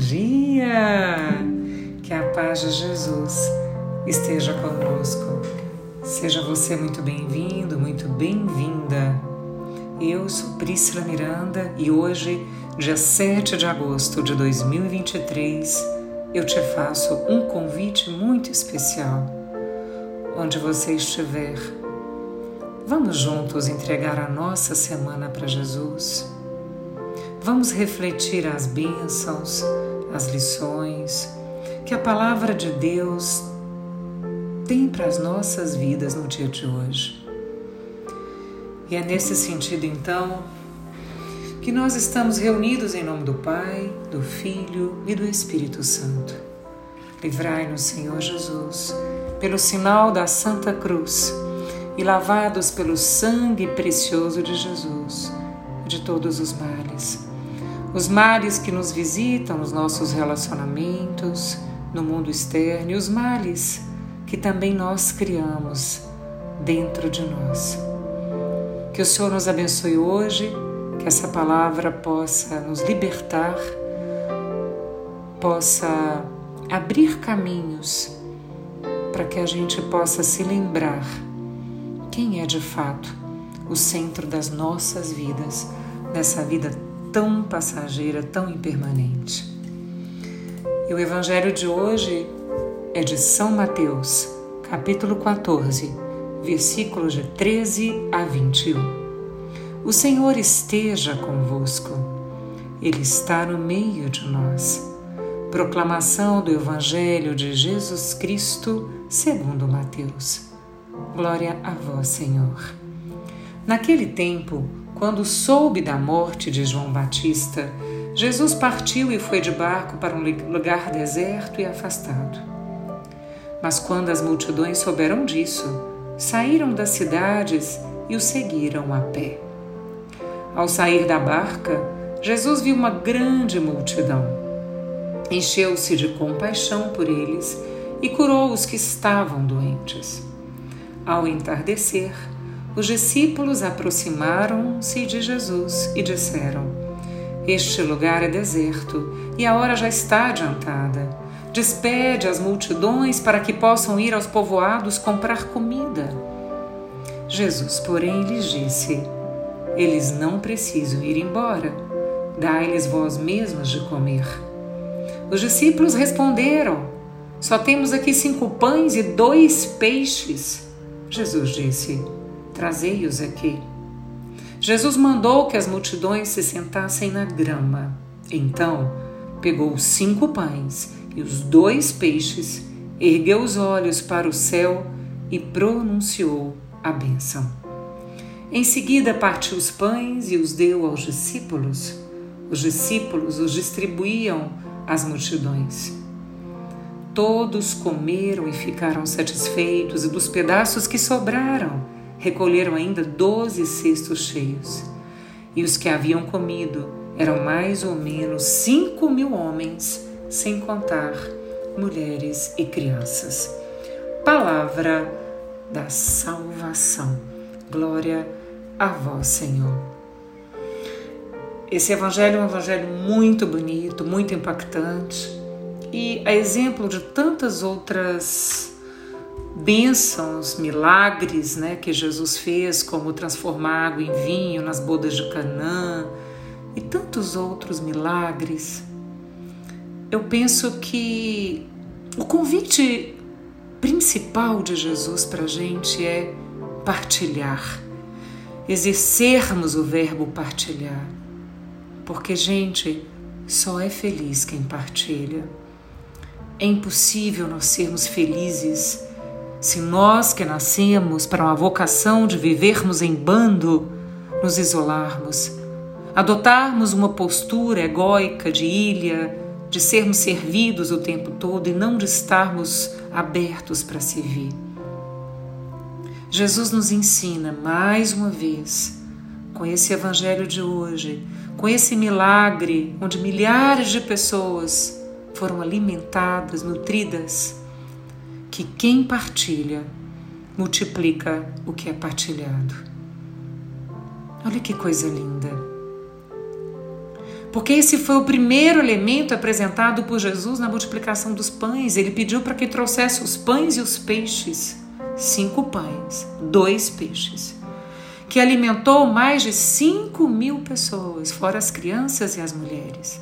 dia! Que a paz de Jesus esteja conosco. Seja você muito bem-vindo, muito bem-vinda. Eu sou Priscila Miranda e hoje, dia 7 de agosto de 2023, eu te faço um convite muito especial. Onde você estiver, vamos juntos entregar a nossa semana para Jesus Vamos refletir as bênçãos, as lições que a palavra de Deus tem para as nossas vidas no dia de hoje. E é nesse sentido, então, que nós estamos reunidos em nome do Pai, do Filho e do Espírito Santo. Livrai-nos, Senhor Jesus, pelo sinal da Santa Cruz e lavados pelo sangue precioso de Jesus, de todos os males os males que nos visitam nos nossos relacionamentos, no mundo externo e os males que também nós criamos dentro de nós. Que o Senhor nos abençoe hoje, que essa palavra possa nos libertar, possa abrir caminhos para que a gente possa se lembrar quem é de fato o centro das nossas vidas, nessa vida tão passageira, tão impermanente. E o Evangelho de hoje é de São Mateus, capítulo 14, versículos de 13 a 21. O Senhor esteja convosco, Ele está no meio de nós. Proclamação do Evangelho de Jesus Cristo, segundo Mateus. Glória a vós, Senhor. Naquele tempo, quando soube da morte de João Batista, Jesus partiu e foi de barco para um lugar deserto e afastado. Mas quando as multidões souberam disso, saíram das cidades e o seguiram a pé. Ao sair da barca, Jesus viu uma grande multidão. Encheu-se de compaixão por eles e curou os que estavam doentes. Ao entardecer, os discípulos aproximaram-se de Jesus e disseram: Este lugar é deserto e a hora já está adiantada. Despede as multidões para que possam ir aos povoados comprar comida. Jesus, porém, lhes disse: Eles não precisam ir embora. Dai-lhes vós mesmos de comer. Os discípulos responderam: Só temos aqui cinco pães e dois peixes. Jesus disse: Trazei-os aqui. Jesus mandou que as multidões se sentassem na grama. Então, pegou cinco pães e os dois peixes, ergueu os olhos para o céu e pronunciou a bênção. Em seguida, partiu os pães e os deu aos discípulos. Os discípulos os distribuíam às multidões. Todos comeram e ficaram satisfeitos, e dos pedaços que sobraram, recolheram ainda doze cestos cheios. E os que haviam comido eram mais ou menos cinco mil homens, sem contar mulheres e crianças. Palavra da salvação. Glória a vós, Senhor. Esse evangelho é um evangelho muito bonito, muito impactante e a exemplo de tantas outras bênçãos, milagres né, que Jesus fez, como transformar água em vinho nas bodas de Canaã e tantos outros milagres, eu penso que o convite principal de Jesus para a gente é partilhar, exercermos o verbo partilhar. Porque, gente, só é feliz quem partilha. É impossível nós sermos felizes se nós que nascemos para uma vocação de vivermos em bando, nos isolarmos, adotarmos uma postura egóica de ilha, de sermos servidos o tempo todo e não de estarmos abertos para servir. Jesus nos ensina mais uma vez, com esse evangelho de hoje, com esse milagre onde milhares de pessoas foram alimentadas, nutridas que quem partilha multiplica o que é partilhado. Olha que coisa linda. Porque esse foi o primeiro elemento apresentado por Jesus na multiplicação dos pães. Ele pediu para que trouxesse os pães e os peixes. Cinco pães, dois peixes. Que alimentou mais de cinco mil pessoas, fora as crianças e as mulheres.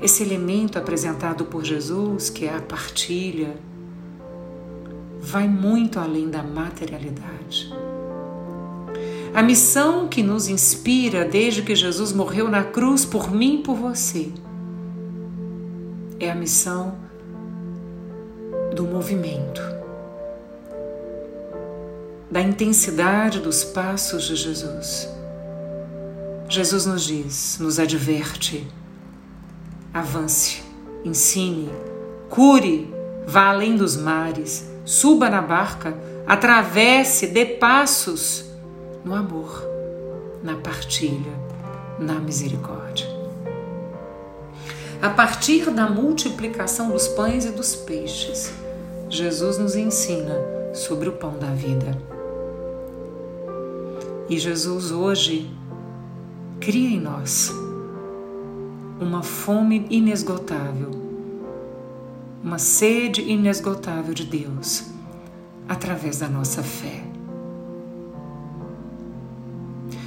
Esse elemento apresentado por Jesus, que é a partilha, vai muito além da materialidade. A missão que nos inspira desde que Jesus morreu na cruz por mim e por você é a missão do movimento, da intensidade dos passos de Jesus. Jesus nos diz, nos adverte: avance, ensine, cure, vá além dos mares, suba na barca, atravesse, dê passos no amor, na partilha, na misericórdia. A partir da multiplicação dos pães e dos peixes, Jesus nos ensina sobre o pão da vida. E Jesus hoje cria em nós uma fome inesgotável, uma sede inesgotável de Deus através da nossa fé.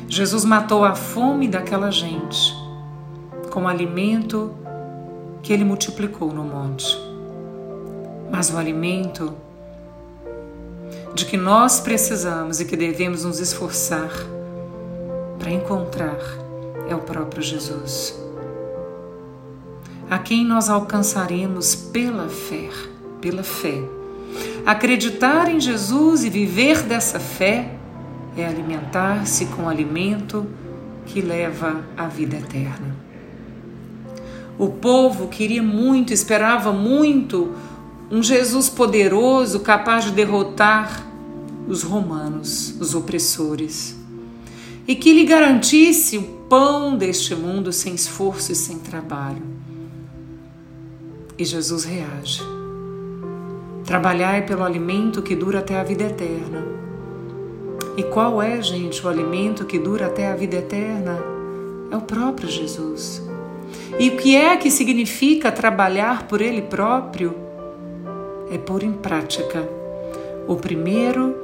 Jesus matou a fome daquela gente com o alimento que ele multiplicou no monte. Mas o alimento de que nós precisamos e que devemos nos esforçar para encontrar é o próprio Jesus, a quem nós alcançaremos pela fé, pela fé. Acreditar em Jesus e viver dessa fé é alimentar-se com alimento que leva à vida eterna. O povo queria muito, esperava muito um Jesus poderoso capaz de derrotar os romanos, os opressores, e que lhe garantisse o pão deste mundo sem esforço e sem trabalho. E Jesus reage. Trabalhai pelo alimento que dura até a vida eterna e qual é, gente, o alimento que dura até a vida eterna? É o próprio Jesus. E o que é que significa trabalhar por Ele próprio? É pôr em prática o primeiro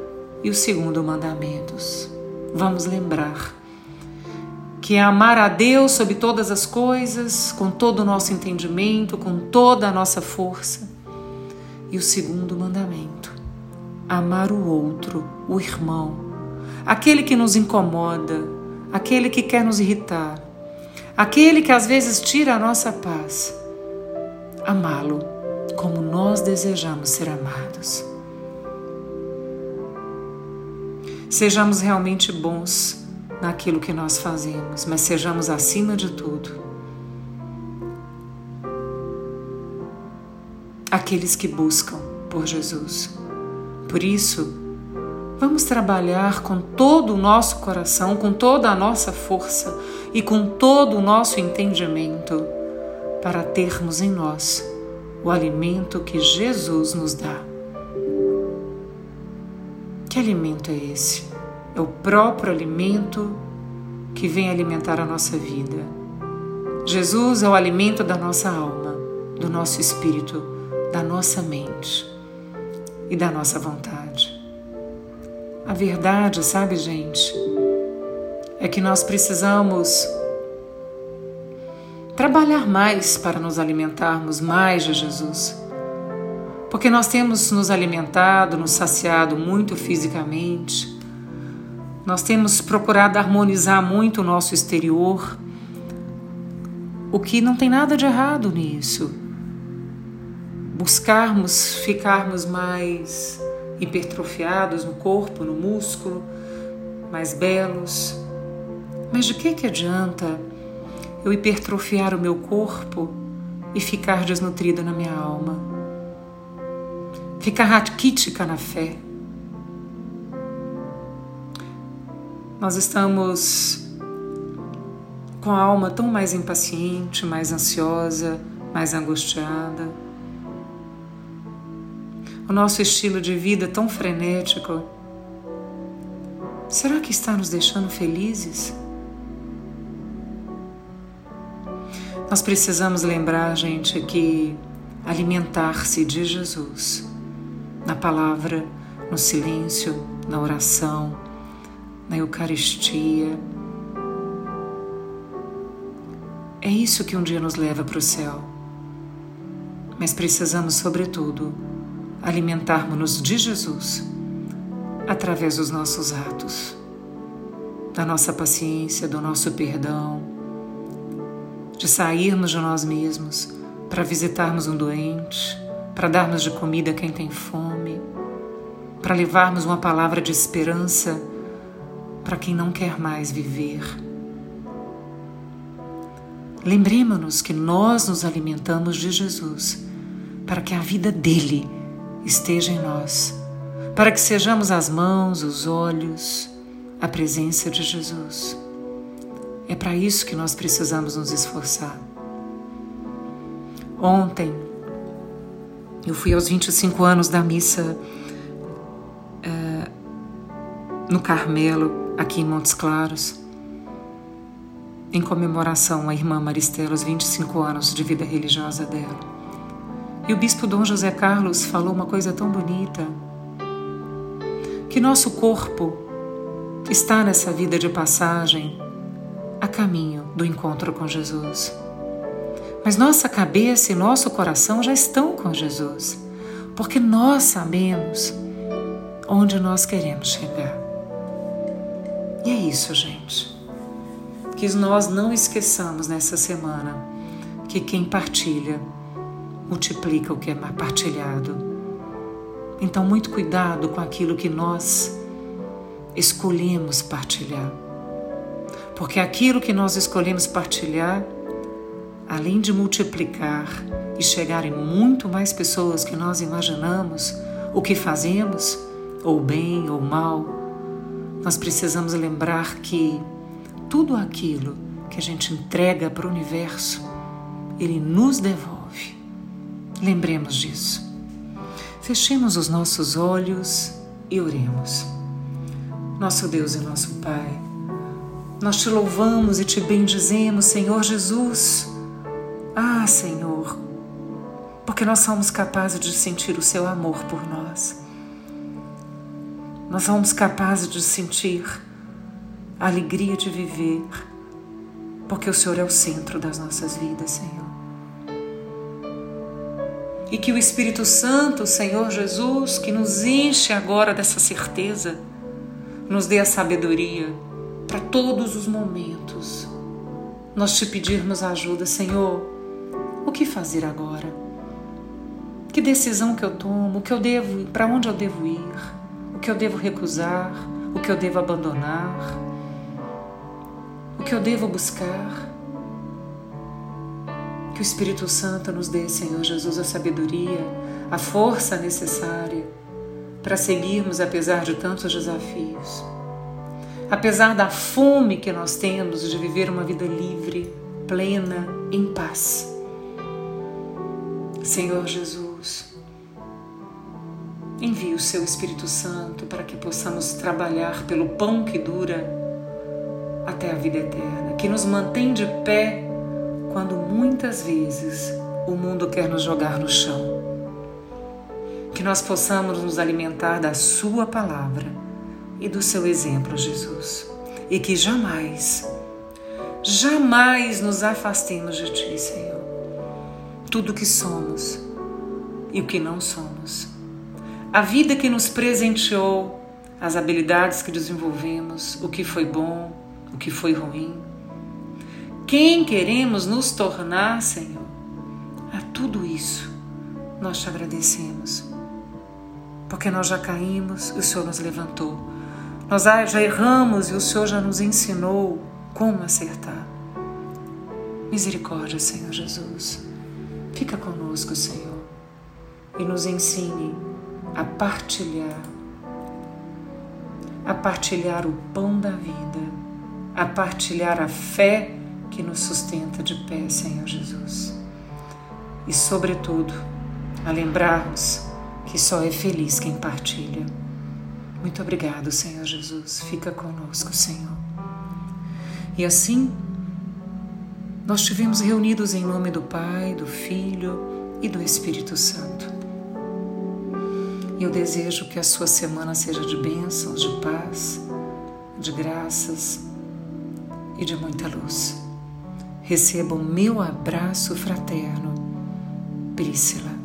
e o segundo mandamentos. Vamos lembrar que é amar a Deus sobre todas as coisas, com todo o nosso entendimento, com toda a nossa força. E o segundo mandamento, amar o outro, o irmão, aquele que nos incomoda, aquele que quer nos irritar, aquele que às vezes tira a nossa paz. Amá-lo como nós desejamos ser amados. Sejamos realmente bons naquilo que nós fazemos, mas sejamos acima de tudo aqueles que buscam por Jesus. Por isso, Vamos trabalhar com todo o nosso coração, com toda a nossa força e com todo o nosso entendimento para termos em nós o alimento que Jesus nos dá. Que alimento é esse? É o próprio alimento que vem alimentar a nossa vida. Jesus é o alimento da nossa alma, do nosso espírito, da nossa mente e da nossa vontade. A verdade, sabe, gente, é que nós precisamos trabalhar mais para nos alimentarmos mais de Jesus. Porque nós temos nos alimentado, nos saciado muito fisicamente, nós temos procurado harmonizar muito o nosso exterior, o que não tem nada de errado nisso. Buscarmos ficarmos mais hipertrofiados no corpo, no músculo, mais belos. Mas de que, que adianta eu hipertrofiar o meu corpo e ficar desnutrida na minha alma? Ficar raquítica na fé. Nós estamos com a alma tão mais impaciente, mais ansiosa, mais angustiada. O nosso estilo de vida tão frenético, será que está nos deixando felizes? Nós precisamos lembrar, gente, que alimentar-se de Jesus, na palavra, no silêncio, na oração, na Eucaristia, é isso que um dia nos leva para o céu. Mas precisamos, sobretudo, alimentarmos-nos de Jesus através dos nossos atos, da nossa paciência, do nosso perdão, de sairmos de nós mesmos para visitarmos um doente, para darmos de comida a quem tem fome, para levarmos uma palavra de esperança para quem não quer mais viver. Lembremos-nos que nós nos alimentamos de Jesus para que a vida dele esteja em nós, para que sejamos as mãos, os olhos, a presença de Jesus. É para isso que nós precisamos nos esforçar. Ontem, eu fui aos 25 anos da missa uh, no Carmelo, aqui em Montes Claros, em comemoração à irmã Maristela, os 25 anos de vida religiosa dela. E o bispo Dom José Carlos falou uma coisa tão bonita: que nosso corpo está nessa vida de passagem a caminho do encontro com Jesus. Mas nossa cabeça e nosso coração já estão com Jesus, porque nós sabemos onde nós queremos chegar. E é isso, gente. Que nós não esqueçamos nessa semana que quem partilha multiplica o que é partilhado. Então, muito cuidado com aquilo que nós escolhemos partilhar. Porque aquilo que nós escolhemos partilhar além de multiplicar e chegar em muito mais pessoas que nós imaginamos, o que fazemos, ou bem ou mal, nós precisamos lembrar que tudo aquilo que a gente entrega para o universo, ele nos devolve. Lembremos disso. Fechemos os nossos olhos e oremos. Nosso Deus e nosso Pai, nós te louvamos e te bendizemos, Senhor Jesus ah, Senhor, porque nós somos capazes de sentir o seu amor por nós. Nós somos capazes de sentir a alegria de viver, porque o Senhor é o centro das nossas vidas, Senhor. E que o Espírito Santo, Senhor Jesus, que nos enche agora dessa certeza, nos dê a sabedoria para todos os momentos. Nós te pedirmos ajuda, Senhor o que fazer agora? Que decisão que eu tomo? O que eu devo, para onde eu devo ir? Que eu devo recusar? O que eu devo abandonar? O que eu devo buscar? Que o Espírito Santo nos dê, Senhor Jesus, a sabedoria, a força necessária para seguirmos apesar de tantos desafios. Apesar da fome que nós temos de viver uma vida livre, plena, em paz. Senhor Jesus, envie o seu Espírito Santo para que possamos trabalhar pelo pão que dura até a vida eterna, que nos mantém de pé quando muitas vezes o mundo quer nos jogar no chão. Que nós possamos nos alimentar da Sua palavra e do seu exemplo, Jesus, e que jamais, jamais nos afastemos de Ti, Senhor tudo o que somos e o que não somos. A vida que nos presenteou, as habilidades que desenvolvemos, o que foi bom, o que foi ruim. Quem queremos nos tornar, Senhor? A tudo isso nós te agradecemos. Porque nós já caímos e o Senhor nos levantou. Nós já erramos e o Senhor já nos ensinou como acertar. Misericórdia, Senhor Jesus. Fica conosco, Senhor, e nos ensine a partilhar, a partilhar o pão da vida, a partilhar a fé que nos sustenta de pé, Senhor Jesus. E, sobretudo, a lembrarmos que só é feliz quem partilha. Muito obrigado, Senhor Jesus. Fica conosco, Senhor. E assim, nós estivemos reunidos em nome do Pai, do Filho e do Espírito Santo. E eu desejo que a sua semana seja de bênçãos, de paz, de graças e de muita luz. Receba o meu abraço fraterno, Prícila.